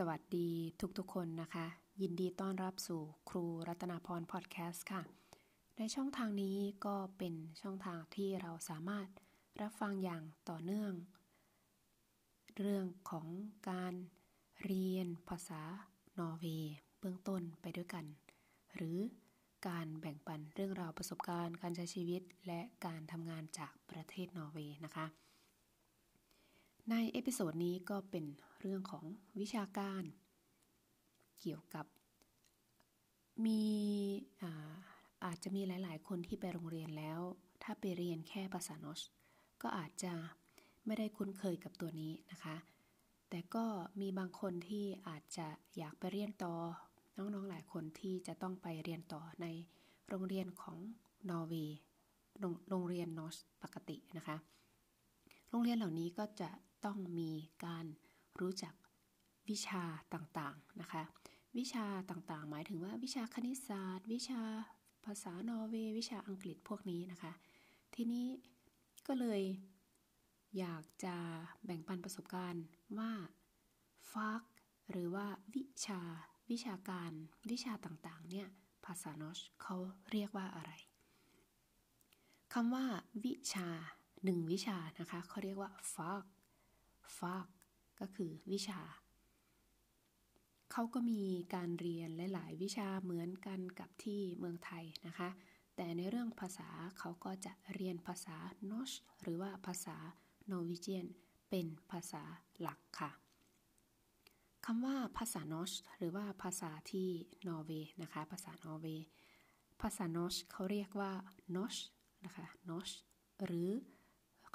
สวัสดีทุกๆคนนะคะ ยินดีต้อนรับสู่ครูรัตนาพรพอดแคสต์ค่ะ ในช่องทางนี้ก็เป็นช่องทางที่เราสามารถรับฟังอย่างต่อเนื่อง เรื่องของการเรียนภาษานอร์เวย์เบื้องต้นไปด้วยกัน หรือการแบ่งปันเรื่องราวประสบการณ์ การใช้ชีวิต และการทำงานจากประเทศนอร์เวย์นะคะ ใน episode นี้ก็เป็นเรื่องของวิชาการ เกี่ยวกับมีอาอาจจะมีหลาย ๆ คนที่ไปโรงเรียนแล้ว ถ้าไปเรียนแค่ภาษานอร์สก็อาจจะไม่ได้คุ้นเคยกับตัวนี้นะคะ แต่ก็มีบางคนที่อาจจะอยากไปเรียนต่อ น้อง ๆ หลายคนที่จะต้องไปเรียนต่อในโรงเรียนของนอร์เวย์โรงเรียนนอสปกตินะคะ โรงเรียนเหล่านี้ก็จะ ต้องมีการรู้จักวิชาต่างๆนะคะ วิชาต่างๆ หมายถึงว่าวิชาคณิตศาสตร์ วิชาภาษานอร์เวย์วิชาอังกฤษพวกนี้นะคะ ทีนี้ก็เลยอยากจะแบ่งปันประสบการณ์ว่าฟักหรือว่าวิชาวิชาการวิชาต่างๆเนี่ยภาษานอชเขาเรียกว่าอะไรคำว่าวิชาหนึ่งวิชานะคะเขาเรียกว่าฟัก ฟากก็คือวิชา เขาก็มีการเรียนหลาย ๆ วิชาเหมือนกันกับที่เมืองไทยนะคะ แต่ในเรื่องภาษาเขาก็จะเรียนภาษานอชหรือว่าภาษาโนวิเจียน เป็นภาษาหลักค่ะคำว่าภาษานอชหรือว่าภาษาที่นอร์เวย์นะคะ ภาษานอร์เวย์ภาษานอชเขาเรียกว่านอชนะคะนอชหรือ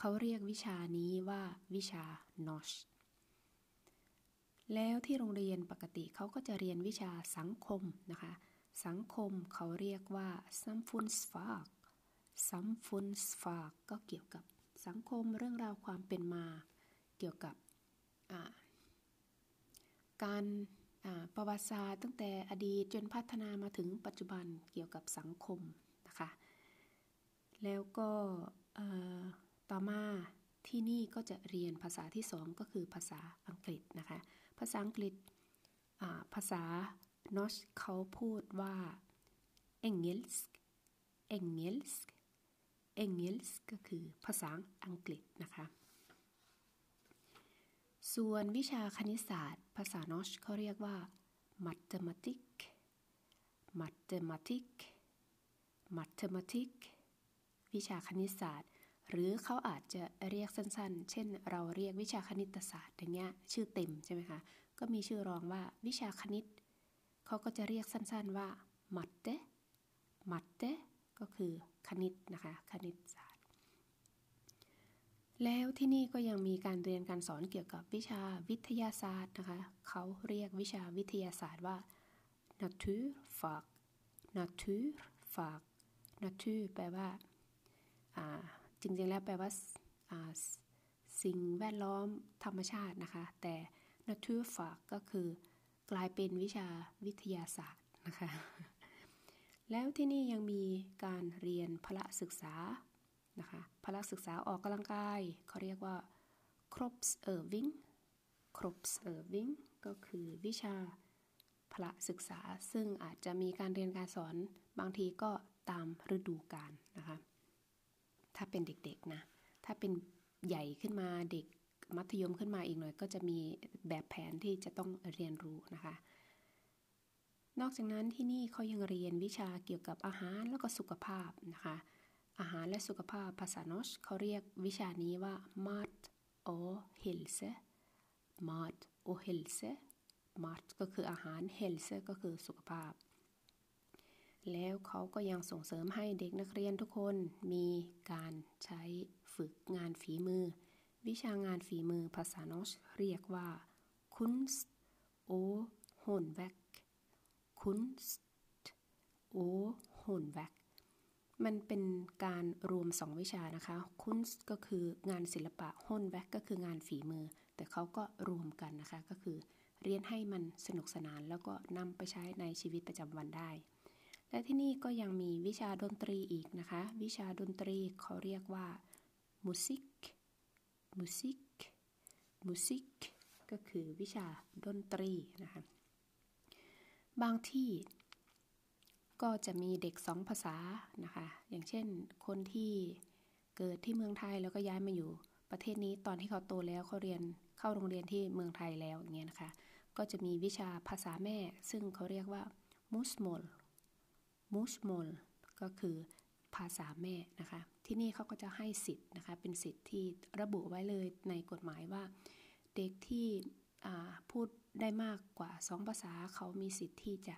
เขาเรียกวิชานี้ว่าวิชานอชแล้วที่โรงเรียนปกติเขาก็จะเรียนวิชาสังคมนะคะ สังคมเขาเรียกว่าซัมฟุนสฟากซัมฟุนสฟากก็เกี่ยวกับสังคมเรื่องราวความเป็นมา เกี่ยวกับการประวัติศาสตร์ตั้งแต่อดีตจนพัฒนามาถึงปัจจุบันเกี่ยวกับสังคมนะคะ แล้วก็ ต่อมาที่นี่ก็จะเรียนภาษาที่สองก็คือภาษาอังกฤษนะคะ ภาษาอังกฤษภาษานอชเขาพูดว่า engelsk engelsk engelsk ก็คือภาษาอังกฤษนะคะ ส่วนวิชาคณิตศาสตร์ ภาษานอชเขาเรียกว่า mathematik mathematik mathematik วิชาคณิตศาสตร์ หรือเขาอาจจะเรียกสั้นๆ เช่น เราเรียกวิชาคณิตศาสตร์อย่างเงี้ยชื่อเต็มใช่ไหมคะ ก็มีชื่อรองว่าวิชาคณิต เขาก็จะเรียกสั้นๆว่ามัตเตมัตเตก็คือคณิตนะคะคณิตศาสตร์ แล้วที่นี่ก็ยังมีการเรียนการสอนเกี่ยวกับวิชาวิทยาศาสตร์นะคะ เขาเรียกวิชาวิทยาศาสตร์ว่า naturfag naturfag natur แปลว่าอ่า จริงๆแล้วแปลว่าสิ่งแวดล้อมธรรมชาตินะคะ แต่ Naturfag ก็คือกลายเป็นวิชาวิทยาศาสตร์นะคะ แล้วที่นี่ยังมีการเรียนพละศึกษานะคะพละศึกษาออกกำลังกายเขาเรียกว่า Kropsøving Kropsøving ก็คือวิชาพละศึกษา ซึ่งอาจจะมีการเรียนการสอนบางทีก็ตามฤดูกาลนะคะ ถ้าเป็นเด็กๆนะ ถ้าเป็นใหญ่ขึ้นมาเด็กมัธยมขึ้นมาอีกหน่อย ก็จะมีแบบแผนที่จะต้องเรียนรู้นะคะ นอกจากนั้นที่นี่เขายังเรียนวิชาเกี่ยวกับอาหารแล้วก็สุขภาพนะคะ อาหารและสุขภาพภาษาโนชเขาเรียกวิชานี้ว่า mat och hälsa mat och hälsa mat ก็คืออาหาร hälsa ก็คือสุขภาพ แล้วเขาก็ยังส่งเสริมให้เด็กนักเรียนทุกคนมีการใช้ฝึกงานฝีมือ วิชางานฝีมือภาษาโนชเรียกว่า kunst och håndverk kunst o h o n w e k มันเป็นการรวมสองวิชานะคะ kunst ก็คืองานศิลปะ håndverk ก็คืองานฝีมือ แต่เขาก็รวมกันนะคะก็คือ เรียนให้มันสนุกสนานแล้วก็นำไปใช้ในชีวิตประจำวันได้ และที่นี่ก็ยังมีวิชาดนตรีอีกนะคะ วิชาดนตรีเขาเรียกว่ามุสิกมุสิกมุสิกก็คือวิชาดนตรีนะคะ บางที่ก็จะมีเด็กสองภาษานะคะ อย่างเช่นคนที่เกิดที่เมืองไทยแล้วก็ย้ายมาอยู่ประเทศนี้ตอนที่เขาโตแล้วเขาเรียนเข้าโรงเรียนที่เมืองไทยแล้วอย่างเงี้ยนะคะ ก็จะมีวิชาภาษาแม่ ซึ่งเขาเรียกว่ามุสมล มุสโมลก็คือภาษาแม่นะคะ ที่นี่เขาก็จะให้สิทธิ์นะคะ เป็นสิทธิ์ที่ระบุไว้เลยในกฎหมายว่า เด็กที่พูดได้มากกว่า2ภาษาเขามีสิทธิ์ที่จะ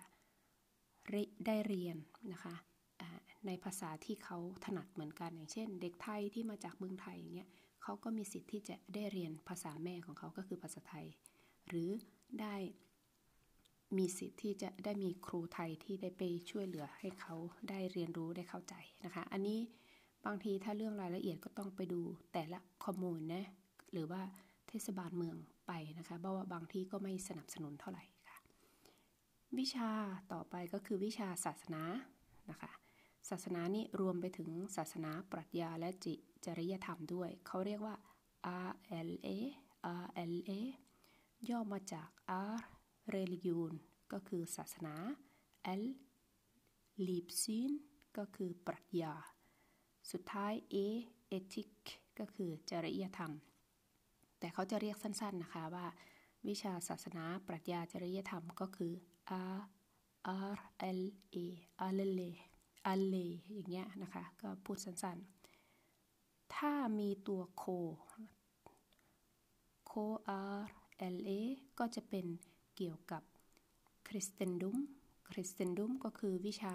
ได้เรียนนะคะในภาษาที่เขาถนัดเหมือนกันอย่างเช่น เด็กไทยที่มาจากเมืองไทยอย่างเงี้ยเขาก็มีสิทธิ์ที่จะได้เรียนภาษาแม่ของเขาก็คือภาษาไทย หรือได้ มีสิทธิ์ที่จะได้มีครูไทยที่ได้ไปช่วยเหลือให้เขาได้เรียนรู้ได้เข้าใจนะคะ อันนี้บางทีถ้าเรื่องรายละเอียดก็ต้องไปดูแต่ละข้อมูลนะหรือว่าเทศบาลเมืองไปนะคะเพราะว่าบางที่ก็ไม่สนับสนุนเท่าไหร่ค่ะ วิชาต่อไปก็คือวิชาศาสนานะคะ ศาสนานี่รวมไปถึงศาสนาปรัชญาและจิจริยธรรมด้วย เขาเรียกว่า RLA RLA ย่อมาจาก R religion ก็คือศาสนา L livssyn ก็คือปรัชญา สุดท้าย A ethic ก็คือจริยธรรม แต่เขาจะเรียกสั้นๆนะคะว่า วิชาศาสนาปรัชญาจริยธรรมก็คือ R R L A R L A R L A อย่างเงี้ยนะคะ ก็พูดสั้นๆ ถ้ามีตัวโคโค R L A ก็จะเป็น เกี่ยวกับคริสเตนดุมคริสเตนดุมก็คือวิชา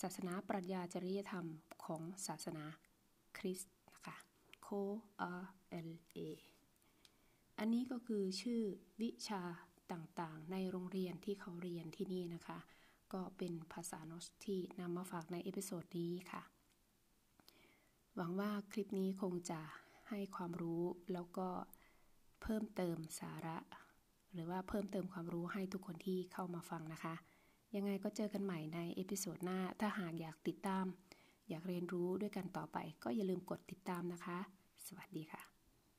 ศาสนาปรัชญาจริยธรรมของศาสนาคริสต์นะคะ C O R L A อันนี้ก็คือชื่อวิชาต่างๆ ในโรงเรียนที่เขาเรียนที่นี่นะคะ ก็เป็นภาษานอร์สที่นำมาฝากใน episode นี้ค่ะ หวังว่าคลิปนี้คงจะให้ความรู้แล้วก็เพิ่มเติมสาระ หรือว่าเพิ่มเติมความรู้ให้ทุกคนที่เข้ามาฟังนะคะ ยังไงก็เจอกันใหม่ใน episode หน้า ถ้าหากอยากติดตาม อยากเรียนรู้ด้วยกันต่อไป ก็อย่าลืมกดติดตามนะคะ สวัสดีค่ะ